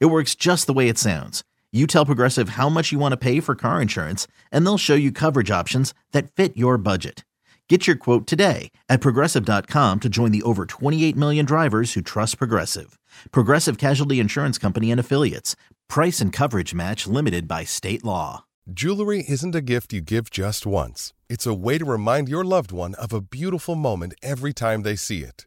It works just the way it sounds. You tell Progressive how much you want to pay for car insurance, and they'll show you coverage options that fit your budget. Get your quote today at progressive.com to join the over 28 million drivers who trust Progressive. Progressive Casualty Insurance Company and Affiliates. Price and coverage match limited by state law. Jewelry isn't a gift you give just once, it's a way to remind your loved one of a beautiful moment every time they see it.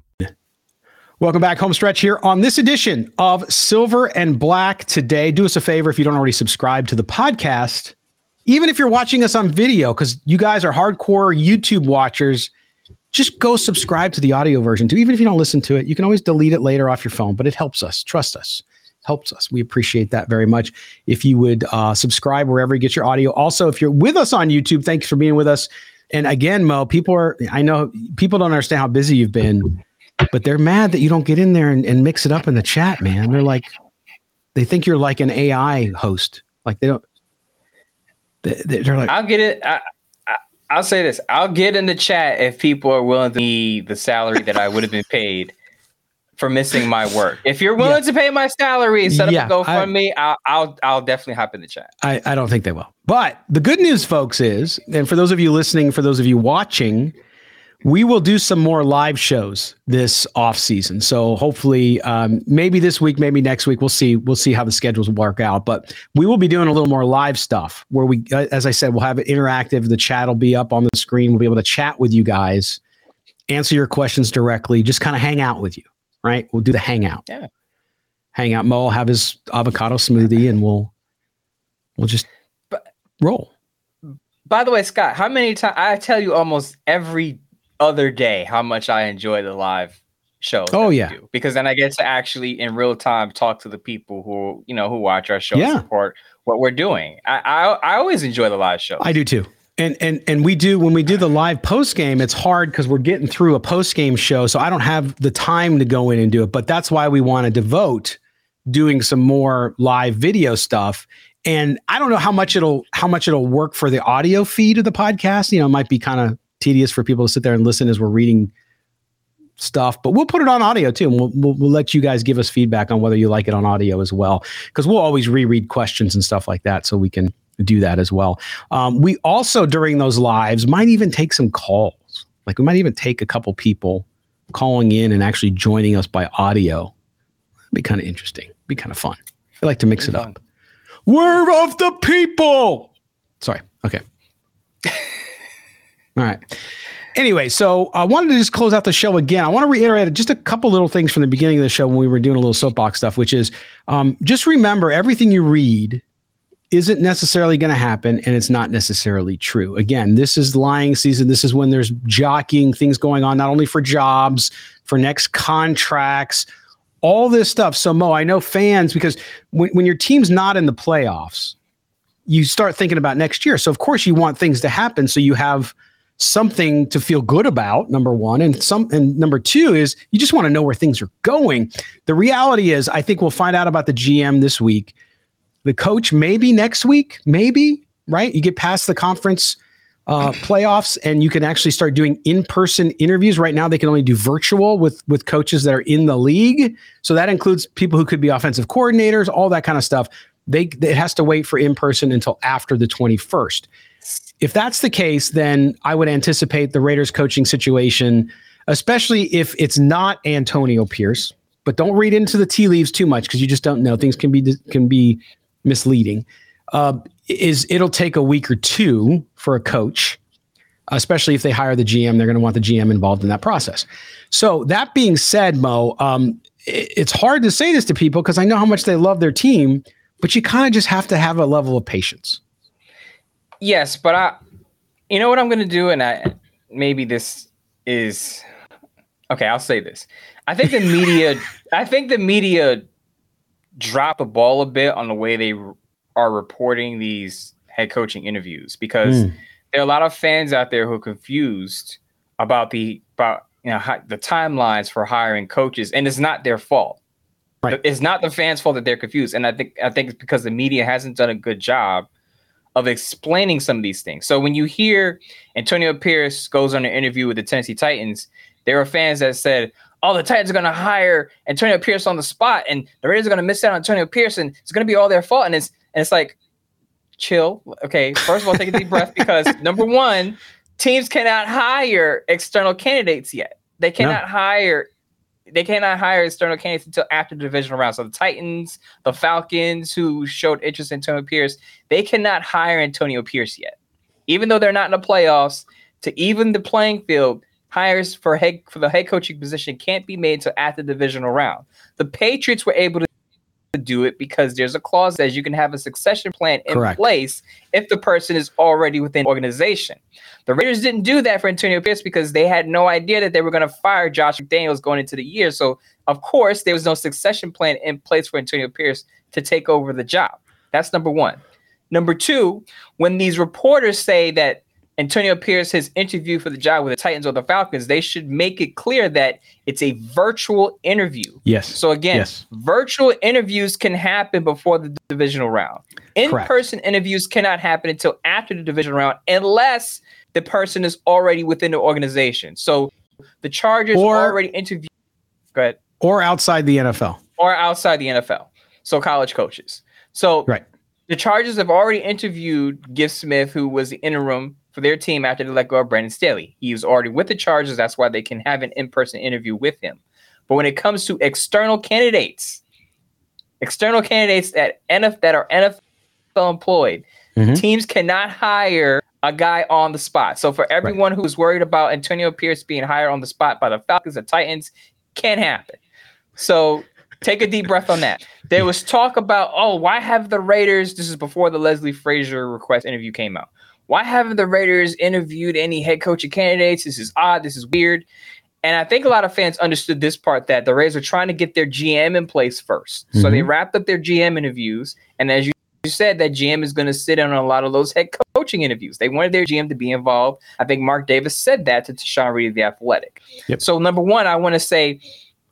Welcome back, home stretch here on this edition of Silver and Black. Today, do us a favor if you don't already subscribe to the podcast, even if you're watching us on video, because you guys are hardcore YouTube watchers, just go subscribe to the audio version too. Even if you don't listen to it, you can always delete it later off your phone, but it helps us. Trust us, helps us. We appreciate that very much. If you would uh, subscribe wherever you get your audio. Also, if you're with us on YouTube, thanks for being with us. And again, Moe, people are, I know people don't understand how busy you've been but they're mad that you don't get in there and, and mix it up in the chat, man. They're like, they think you're like an AI host. Like they don't. They, are like, I'll get it. I, I, will say this. I'll get in the chat if people are willing to pay the salary that I would have been paid for missing my work. If you're willing yeah. to pay my salary instead set yeah, GoFundMe, I, will I'll I'll definitely hop in the chat. I, I don't think they will. But the good news, folks, is, and for those of you listening, for those of you watching, we will do some more live shows this off season. So hopefully, um, maybe this week, maybe next week, we'll see. We'll see how the schedules work out. But we will be doing a little more live stuff where we, uh, as I said, we'll have it interactive. The chat will be up on the screen. We'll be able to chat with you guys, answer your questions directly, just kind of hang out with you. Right? We'll do the hangout. Yeah. Hang out. Moe will have his avocado smoothie, and we'll we'll just roll. By the way, Scott, how many times I tell you almost every other day how much I enjoy the live shows. Oh yeah, because then I get to actually in real time talk to the people who you know who watch our show, yeah. support what we're doing. I, I I always enjoy the live show. I do too. And and and we do when we do the live post game, it's hard because we're getting through a post game show, so I don't have the time to go in and do it. But that's why we want to devote doing some more live video stuff. And I don't know how much it'll how much it'll work for the audio feed of the podcast. You know, it might be kind of tedious for people to sit there and listen as we're reading stuff, but we'll put it on audio too. And we'll, we'll, we'll let you guys give us feedback on whether you like it on audio as well. Cause we'll always reread questions and stuff like that. So we can do that as well. Um, we also, during those lives, might even take some calls. Like we might even take a couple people calling in and actually joining us by audio. It'd be kind of interesting. It'd be kind of fun. I like to mix it up. We're of the people. Sorry. Okay. All right. Anyway, so I wanted to just close out the show again. I want to reiterate just a couple little things from the beginning of the show when we were doing a little soapbox stuff, which is um, just remember everything you read isn't necessarily going to happen and it's not necessarily true. Again, this is lying season. This is when there's jockeying things going on, not only for jobs, for next contracts, all this stuff. So, Moe, I know fans, because when, when your team's not in the playoffs, you start thinking about next year. So, of course, you want things to happen so you have – something to feel good about number one. And some and number two is you just want to know where things are going. The reality is i think we'll find out about the gm this week. The coach maybe next week maybe right? You get past the conference uh, playoffs and you can actually start doing in-person interviews. Right now they can only do virtual with with coaches that are in the league. So that includes people who could be offensive coordinators all that kind of stuff. They it has to wait for in-person until after the 21st if that's the case, then I would anticipate the Raiders coaching situation, especially if it's not Antonio Pierce. But don't read into the tea leaves too much because you just don't know. Things can be can be misleading. Uh, is it'll take a week or two for a coach especially if they hire the GM. They're going to want the GM involved in that process. So that being said, Moe, um, it, it's hard to say this to people because I know how much they love their team, but you kind of just have to have a level of patience. Yes, but I, you know what I'm going to do, and I maybe this is okay. I'll say this. I think the media. I think the media drop the ball a bit on the way they are reporting these head coaching interviews because mm. there are a lot of fans out there who are confused about the about you know the timelines for hiring coaches, and it's not their fault. Right. It's not the fans' fault that they're confused, and I think I think it's because the media hasn't done a good job of explaining some of these things. So when you hear Antonio Pierce goes on an interview with the Tennessee Titans, there are fans that said, "Oh, the Titans are going to hire Antonio Pierce on the spot, and the Raiders are going to miss out on Antonio Pierce, and it's going to be all their fault." And it's and it's like, chill. Okay, first of all, take a deep breath because number one, teams cannot hire external candidates yet. They cannot no. hire they cannot hire external candidates until after the divisional round. So the Titans, the Falcons, who showed interest in Antonio Pierce, they cannot hire Antonio Pierce yet, even though they're not in the playoffs. To even the playing field, hires for head for the head coaching position can't be made until after the divisional round. The Patriots were able to do it because there's a clause that you can have a succession plan in Correct. place if the person is already within organization. The Raiders didn't do that for Antonio Pierce because they had no idea that they were going to fire Josh McDaniels going into the year. So, of course, there was no succession plan in place for Antonio Pierce to take over the job. That's number one. Number two, when these reporters say that Antonio Pierce has interview for the job with the Titans or the Falcons, they should make it clear that it's a virtual interview. Yes. So again, yes. virtual interviews can happen before the divisional round. In-person interviews cannot happen until after the divisional round unless the person is already within the organization. So the Chargers or, already interviewed. Go ahead. Or outside the NFL. Or outside the NFL. So college coaches. So right. the Chargers have already interviewed Giff Smith, who was the interim for their team after they let go of Brandon Staley. He was already with the Chargers. That's why they can have an in-person interview with him. But when it comes to external candidates, external candidates that NF that are NFL employed, mm-hmm. teams cannot hire a guy on the spot. So for everyone right. who's worried about Antonio Pierce being hired on the spot by the Falcons and Titans, can't happen. So take a deep breath on that. There was talk about, oh, why have the Raiders? This is before the Leslie Frazier request interview came out. Why haven't the Raiders interviewed any head coaching candidates? This is odd. This is weird. And I think a lot of fans understood this part that the Raiders are trying to get their GM in place 1st mm-hmm. So they mm-hmm. wrapped up their GM interviews. And as you said, that GM is going to sit in on a lot of those head coaching interviews. They wanted their GM to be involved. I think Mark Davis said that to Tashan Reed, of the athletic. Yep. So, number one, I want to say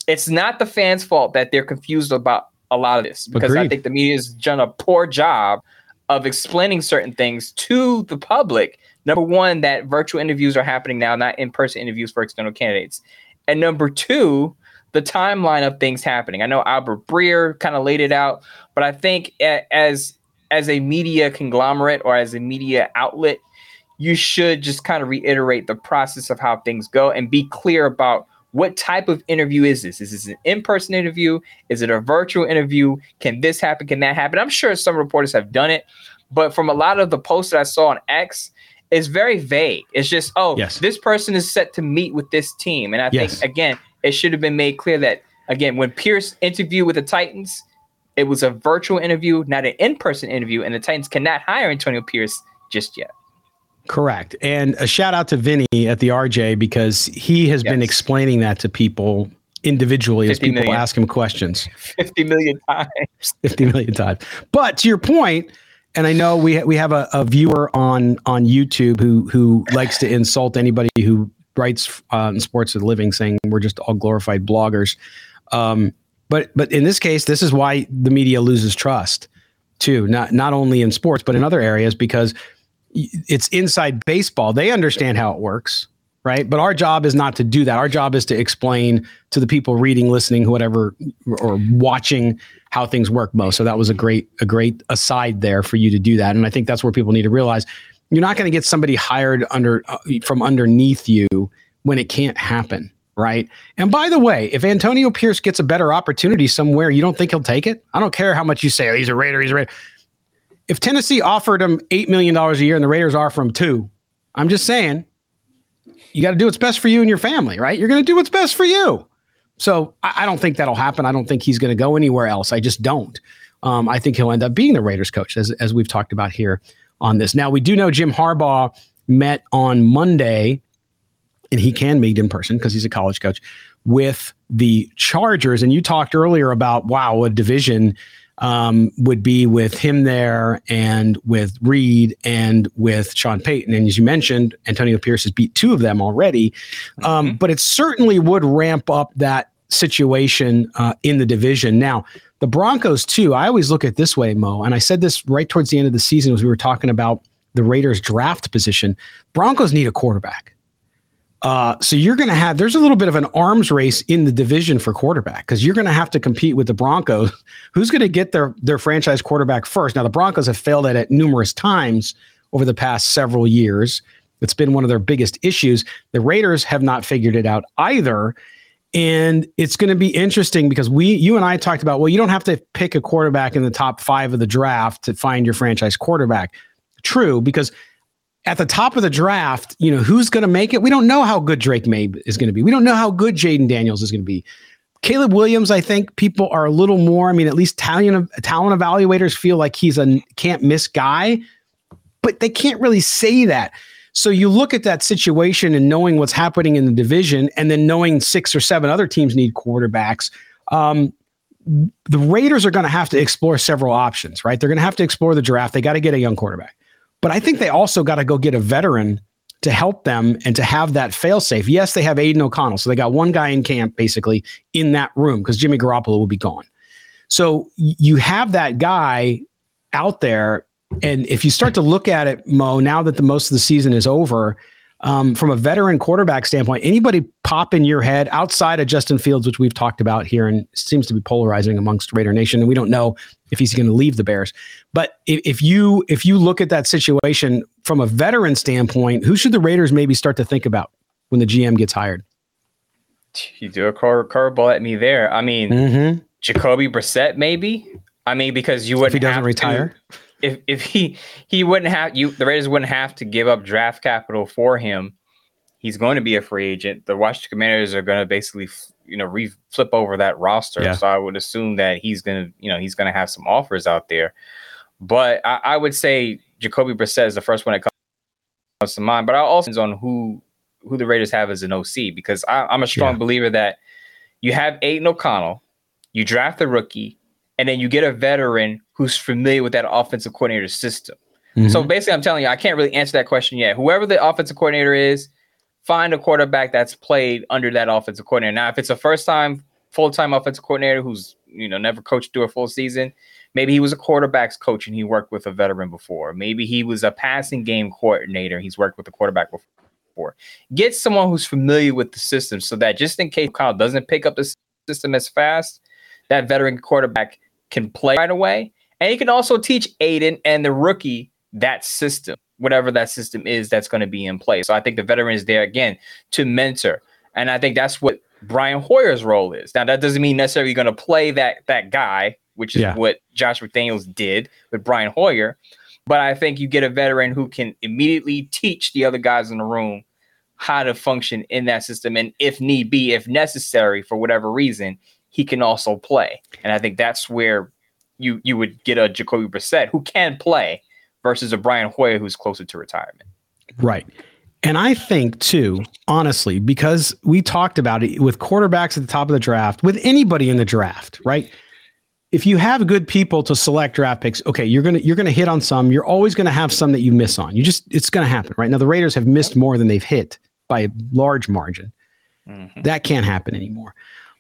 it's not the fans' fault that they're confused about a lot of this because Agreed. I think the media has done a poor job of explaining certain things to the public. Number one, that virtual interviews are happening now, not in person interviews for external candidates. And number two, the timeline of things happening. I know Albert Breer kind of laid it out, but I think as as a media conglomerate or as a media outlet, you should just kind of reiterate the process of how things go and be clear about what type of interview is this? Is this an in-person interview? Is it a virtual interview? Can this happen? Can that happen? I'm sure some reporters have done it, but from a lot of the posts that I saw on X, it's very vague. It's just, oh, yes. this person is set to meet with this team. And I yes. think again, it should have been made clear that again, when Pierce interviewed with the Titans, it was a virtual interview, not an in-person interview, and the Titans cannot hire Antonio Pierce just yet. Correct. And a shout out to Vinny at the RJ because he has yes. been explaining that to people individually as people million. ask him questions. 50 million times. 50 million times. But to your point, and I know we we have a, a, viewer on on YouTube who who likes to insult anybody who writes uh, in sports for a living, saying we're just all glorified bloggers. Um, but but in this case, this is why the media loses trust too. Not not only in sports, but in other areas because it's inside baseball. They understand how it works, right? But our job is not to do that. Our job is to explain to the people reading, listening, whatever, or watching how things work most. So that was a great, a great aside there for you to do that. And I think that's where people need to realize you're not going to get somebody hired under uh, from underneath you when it can't happen, right? And by the way, if Antonio Pierce gets a better opportunity somewhere, you don't think he'll take it? I don't care how much you say, oh, he's a Raider, he's a Raider if Tennessee offered him $8 million a year and the Raiders offer him two, I'm just saying you got to do what's best for you and your family, right? You're going to do what's best for you. So I, I don't think that'll happen. I don't think he's going to go anywhere else. I just don't. Um, I think he'll end up being the Raiders coach, as, as we've talked about here on this. Now, we do know Jim Harbaugh met on Monday, and he can meet in person because he's a college coach with the Chargers. And you talked earlier about, wow, a division um, would be with him there and with Reid and with Sean Payton. And as you mentioned, Antonio Pierce has beat two of them already. Um, mm-hmm. But it certainly would ramp up that situation uh, in the division. Now, the Broncos, too, I always look at this way, Moe, and I said this right towards the end of the season as we were talking about the Raiders draft position. Broncos need a quarterback. Uh, so you're going to have there's a little bit of an arms race in the division for quarterback because you're going to have to compete with the Broncos. Who's going to get their their franchise quarterback first? Now the Broncos have failed at it numerous times over the past several years. It's been one of their biggest issues. The Raiders have not figured it out either. And it's going to be interesting because we, you and I talked about, well, you don't have to pick a quarterback in the top five of the draft to find your franchise quarterback. True, because at the top of the draft, you know, who's going to make it? We don't know how good Drake Maye is going to be. We don't know how good Jayden Daniels is going to be. Caleb Williams, I think people are a little more, I mean, at least talent, talent evaluators feel like he's a can't miss guy, but they can't really say that. So you look at that situation and knowing what's happening in the division and then knowing six or seven other teams need quarterbacks. Um, the Raiders are going to have to explore several options, right? They're going to have to explore the draft. They got to get a young quarterback. But I think they also got to go get a veteran to help them and to have that fail safe. Yes, they have Aidan O'Connell. So they got one guy in camp basically in that room because Jimmy Garoppolo will be gone. So you have that guy out there. And if you start to look at it, Moe, now that the most of the season is over, um, from a veteran quarterback standpoint, anybody pop in your head outside of Justin Fields, which we've talked about here and seems to be polarizing amongst Raider Nation, and we don't know if he's going to leave the Bears. But if, if you if you look at that situation from a veteran standpoint, who should the Raiders maybe start to think about when the GM gets hired? You do a curveball at me there. I mean, mm-hmm. Jacoby Brissett, maybe. I mean, because you wouldn't. If he doesn't retire. To, if if he he wouldn't have you the Raiders wouldn't have to give up draft capital for him. He's going to be a free agent. The Washington Commanders are going to basically you know re flip over that roster. Yeah. So I would assume that he's going to you know he's going to have some offers out there. But I, I would say Jacoby Brissett is the first one that comes to mind. But I also depends on who who the Raiders have as an OC because I, am a strong yeah. believer that you have Aidan O'Connell, you draft a rookie, and then you get a veteran who's familiar with that offensive coordinator system. Mm-hmm. So basically, I'm telling you, I can't really answer that question yet. Whoever the offensive coordinator is, find a quarterback that's played under that offensive coordinator. Now, if it's a first time full time offensive coordinator who's you know never coached through a full season, maybe he was a quarterbacks coach and he worked with a veteran before. Maybe he was a passing game coordinator. He's worked with a quarterback before. Get someone who's familiar with the system so that just in case Kyle doesn't pick up the system as fast, that veteran quarterback can play right away. And he can also teach Aidan and the rookie that system, whatever that system is that's going to be in place. So I think the veteran is there again to mentor. And I think that's what Brian Hoyer's role is. Now that doesn't mean necessarily you're going to play that that guy, which is yeah. what Josh McDaniels did with Brian Hoyer. But I think you get a veteran who can immediately teach the other guys in the room how to function in that system. And if need be, if necessary, for whatever reason, he can also play. And I think that's where you you would get a Jacoby Brissett who can play versus a Brian Hoyer who's closer to retirement. Right. And I think too, honestly, because we talked about it with quarterbacks at the top of the draft, with anybody in the draft, right? If you have good people to select draft picks, okay, you're gonna you're gonna hit on some. You're always gonna have some that you miss on. You just it's gonna happen, right? Now the Raiders have missed more than they've hit by a large margin. Mm-hmm. That can't happen anymore.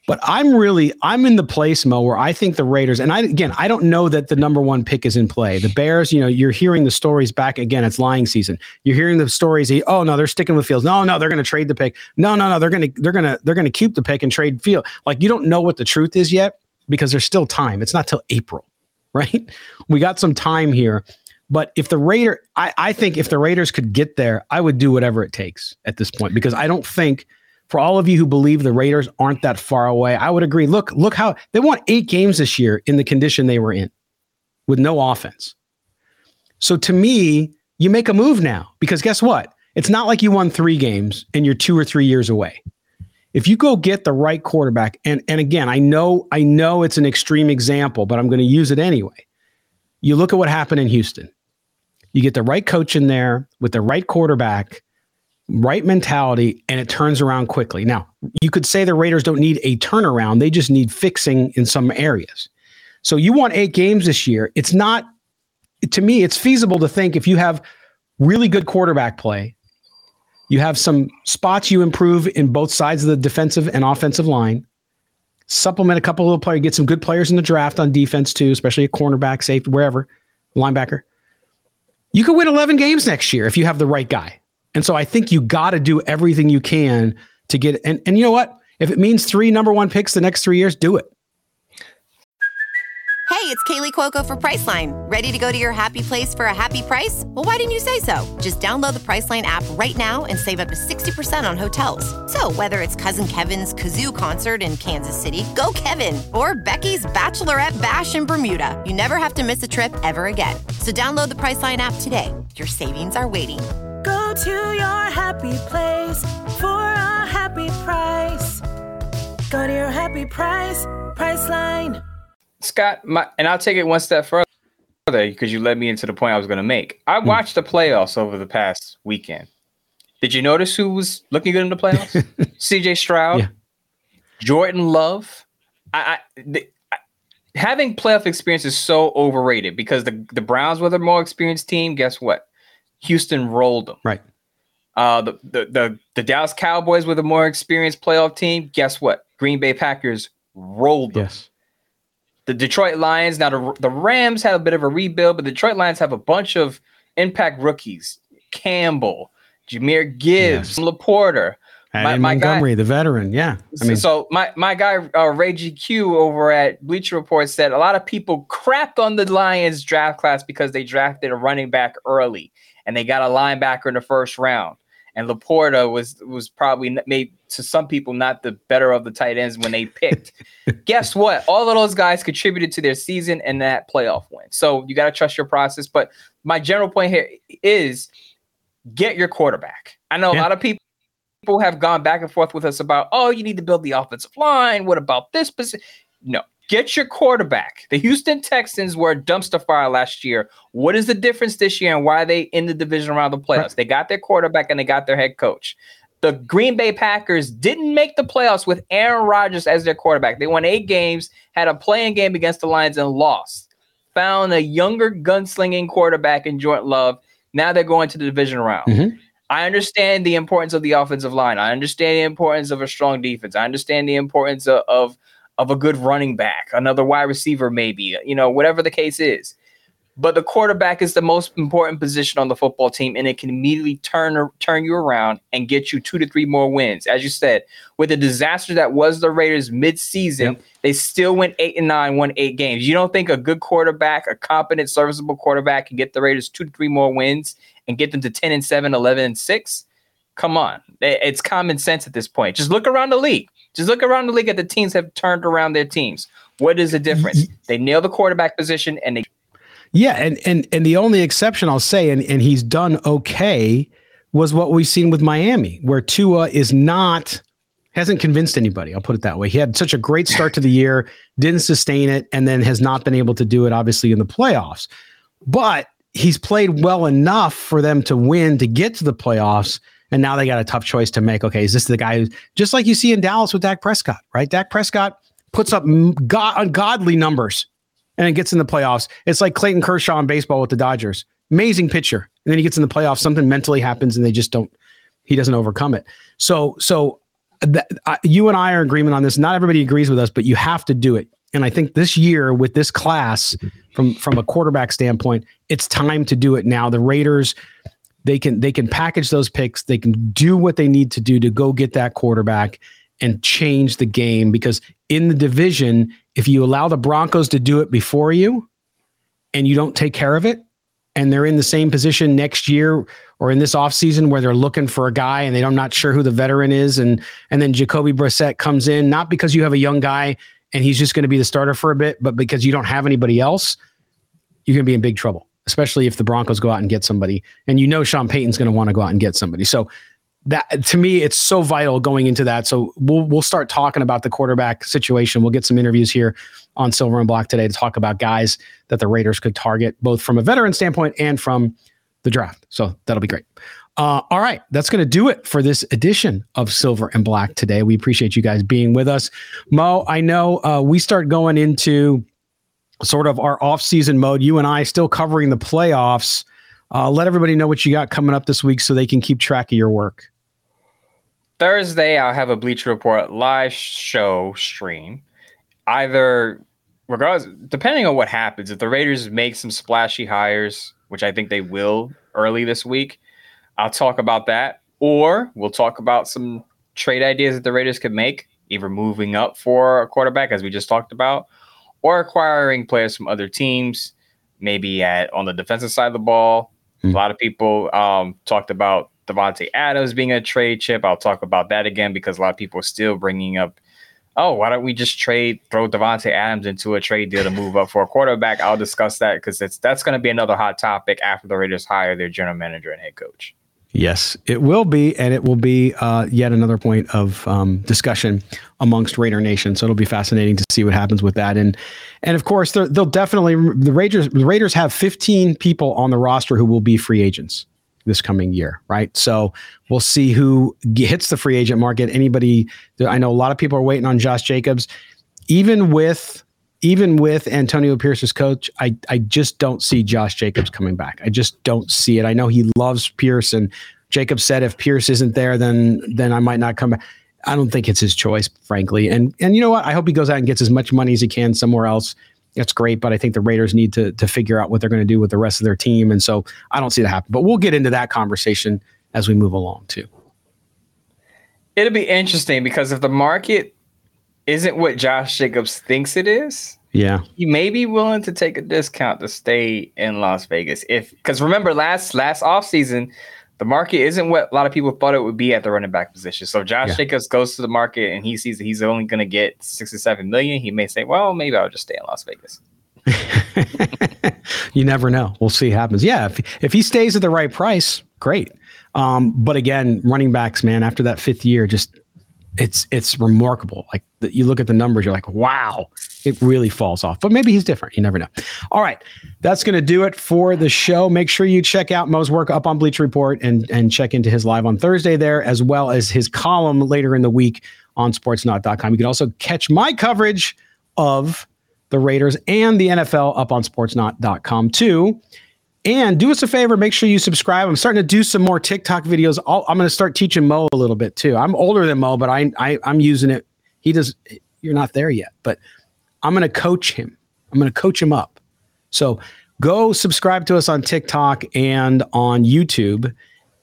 But I'm really I'm in the place, Moe, where I think the Raiders, and I again, I don't know that the number one pick is in play. The Bears, you know, you're hearing the stories back again. It's lying season. You're hearing the stories. Oh no, they're sticking with Fields. No, no, they're going to trade the pick. No, no, no, they're going to they're going to they're going to keep the pick and trade Field. Like you don't know what the truth is yet because there's still time. It's not till April, right? We got some time here. But if the Raider, I, I think if the Raiders could get there, I would do whatever it takes at this point because I don't think for all of you who believe the Raiders aren't that far away, I would agree. Look, look how they won eight games this year in the condition they were in with no offense. So to me, you make a move now because guess what? It's not like you won three games and you're two or three years away. If you go get the right quarterback, and and again, I know I know it's an extreme example, but I'm going to use it anyway. You look at what happened in Houston. You get the right coach in there with the right quarterback, right mentality, and it turns around quickly. Now, you could say the Raiders don't need a turnaround, they just need fixing in some areas. So you want eight games this year. It's not, to me, it's feasible to think if you have really good quarterback play, you have some spots you improve in both sides of the defensive and offensive line. Supplement a couple of players, get some good players in the draft on defense too, especially a cornerback, safety, wherever, linebacker. You could win 11 games next year if you have the right guy. And so I think you got to do everything you can to get and and you know what? If it means three number one picks the next three years, do it. Hey, it's Kaley Cuoco for Priceline. Ready to go to your happy place for a happy price? Well, why didn't you say so? Just download the Priceline app right now and save up to 60% on hotels. So, whether it's Cousin Kevin's Kazoo concert in Kansas City, go Kevin, or Becky's Bachelorette Bash in Bermuda, you never have to miss a trip ever again. So, download the Priceline app today. Your savings are waiting. Go to your happy place for a happy price. Go to your happy price, Priceline. Scott, my, and I'll take it one step further because you led me into the point I was going to make. I hmm. watched the playoffs over the past weekend. Did you notice who was looking good in the playoffs? CJ Stroud, yeah. Jordan Love. I, I, the, I, having playoff experience is so overrated because the, the Browns were the more experienced team. Guess what? Houston rolled them. Right. Uh, the, the the the Dallas Cowboys were the more experienced playoff team. Guess what? Green Bay Packers rolled them. Yes the Detroit Lions. Now the the Rams had a bit of a rebuild, but the Detroit Lions have a bunch of impact rookies: Campbell, Jahmyr Gibbs, yes. LaPorta. My, my Montgomery, guy, the veteran, yeah. I mean, so my my guy uh, Ray GQ over at Bleacher Report said a lot of people crapped on the Lions draft class because they drafted a running back early and they got a linebacker in the first round and LaPorta was was probably made to some people not the better of the tight ends when they picked. Guess what? All of those guys contributed to their season and that playoff win. So you got to trust your process. But my general point here is get your quarterback. I know yeah. a lot of people people have gone back and forth with us about, oh, you need to build the offensive line. What about this position? No, Get your quarterback. The Houston Texans were a dumpster fire last year. What is the difference this year and why are they in the division around the playoffs? Right. They got their quarterback and they got their head coach. The Green Bay Packers didn't make the playoffs with Aaron Rodgers as their quarterback. They won eight games, had a playing game against the Lions, and lost. Found a younger gunslinging quarterback in Jordan Love. Now they're going to the division round. Mm-hmm. I understand the importance of the offensive line. I understand the importance of a strong defense. I understand the importance of, of of a good running back, another wide receiver, maybe, you know, whatever the case is. But the quarterback is the most important position on the football team, and it can immediately turn turn you around and get you two to three more wins. As you said, with the disaster that was the Raiders mid-season, yep. they still went eight and nine, won eight games. You don't think a good quarterback, a competent, serviceable quarterback, can get the Raiders two to three more wins and get them to 10 and 7, 11 and 6? Come on. It's common sense at this point. Just look around the league. Just look around the league at the teams have turned around their teams. What is the difference? They nail the quarterback position and they Yeah, and and and the only exception I'll say, and, and he's done okay, was what we've seen with Miami, where Tua is not hasn't convinced anybody. I'll put it that way. He had such a great start to the year, didn't sustain it, and then has not been able to do it, obviously, in the playoffs. But he's played well enough for them to win to get to the playoffs and now they got a tough choice to make. Okay, is this the guy who, just like you see in Dallas with Dak Prescott, right? Dak Prescott puts up god, ungodly numbers and it gets in the playoffs. It's like Clayton Kershaw in baseball with the Dodgers. Amazing pitcher. And then he gets in the playoffs, something mentally happens and they just don't, he doesn't overcome it. So, so that, uh, you and I are in agreement on this. Not everybody agrees with us, but you have to do it. And I think this year with this class, from from a quarterback standpoint, it's time to do it now. The Raiders, they can they can package those picks. They can do what they need to do to go get that quarterback and change the game because in the division, if you allow the Broncos to do it before you and you don't take care of it, and they're in the same position next year or in this offseason where they're looking for a guy and they're not sure who the veteran is, and and then Jacoby Brissett comes in, not because you have a young guy and he's just going to be the starter for a bit, but because you don't have anybody else, you're going to be in big trouble especially if the Broncos go out and get somebody, and you know Sean Payton's going to want to go out and get somebody. So that to me, it's so vital going into that. So we'll we'll start talking about the quarterback situation. We'll get some interviews here on Silver and Black today to talk about guys that the Raiders could target, both from a veteran standpoint and from the draft. So that'll be great. Uh, all right, that's going to do it for this edition of Silver and Black today. We appreciate you guys being with us. Moe, I know uh, we start going into sort of our off-season mode. You and I still covering the playoffs. Uh, let everybody know what you got coming up this week so they can keep track of your work. Thursday, I'll have a Bleacher Report live show stream. Either, regardless, depending on what happens, if the Raiders make some splashy hires, which I think they will early this week, I'll talk about that. Or we'll talk about some trade ideas that the Raiders could make, either moving up for a quarterback, as we just talked about, or acquiring players from other teams, maybe at on the defensive side of the ball. Mm-hmm. A lot of people um, talked about Davante Adams being a trade chip. I'll talk about that again because a lot of people are still bringing up, oh, why don't we just trade, throw Davante Adams into a trade deal to move up for a quarterback? I'll discuss that because it's that's going to be another hot topic after the Raiders hire their general manager and head coach. Yes, it will be, and it will be uh, yet another point of um, discussion amongst Raider Nation. So it'll be fascinating to see what happens with that. And and of course, they'll definitely the Raiders. The Raiders have 15 people on the roster who will be free agents this coming year, right? So we'll see who hits the free agent market. Anybody? I know a lot of people are waiting on Josh Jacobs, even with even with Antonio Pierce's coach, I, I just don't see Josh Jacobs coming back. I just don't see it. I know he loves Pierce, and Jacob said if Pierce isn't there, then then I might not come back. I don't think it's his choice, frankly. And and you know what? I hope he goes out and gets as much money as he can somewhere else. That's great, but I think the Raiders need to to figure out what they're going to do with the rest of their team, and so I don't see that happen. But we'll get into that conversation as we move along too. It'll be interesting because if the market isn't what Josh Jacobs thinks it is, yeah, he may be willing to take a discount to stay in Las Vegas. If because remember last last offseason, the market isn't what a lot of people thought it would be at the running back position. So Josh yeah. Jacobs goes to the market and he sees that he's only going to get six or seven million. He may say, "Well, maybe I'll just stay in Las Vegas." you never know. We'll see what happens. Yeah, if if he stays at the right price, great. Um, but again, running backs, man, after that fifth year, just it's it's remarkable. Like the, you look at the numbers, you're like, wow, it really falls off. But maybe he's different. You never know. All right, that's going to do it for the show. Make sure you check out Moe's work up on Bleach Report and and check into his live on Thursday there, as well as his column later in the week on Sportsnaut.com. You can also catch my coverage of the Raiders and the NFL up on Sportsnaut.com too. And do us a favor, make sure you subscribe. I'm starting to do some more TikTok videos. i am going to start teaching Moe a little bit too. I'm older than Moe, but I, I I'm using it. He does. You're not there yet, but I'm going to coach him. I'm going to coach him up. So go subscribe to us on TikTok and on YouTube,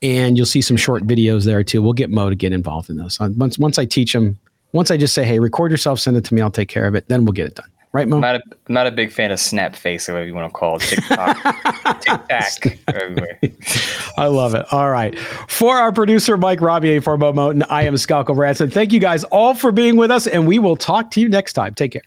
and you'll see some short videos there too. We'll get Moe to get involved in those. Once once I teach him, once I just say, hey, record yourself, send it to me, I'll take care of it. Then we'll get it done. Right, Moe? I'm not a, I'm not a big fan of Snap Face, or whatever you want to call it. TikTok. TikTok everywhere. I love it. All right. For our producer, Mike Robbie, for Moe Moton, I am Scott Gulbransen. Thank you guys all for being with us, and we will talk to you next time. Take care.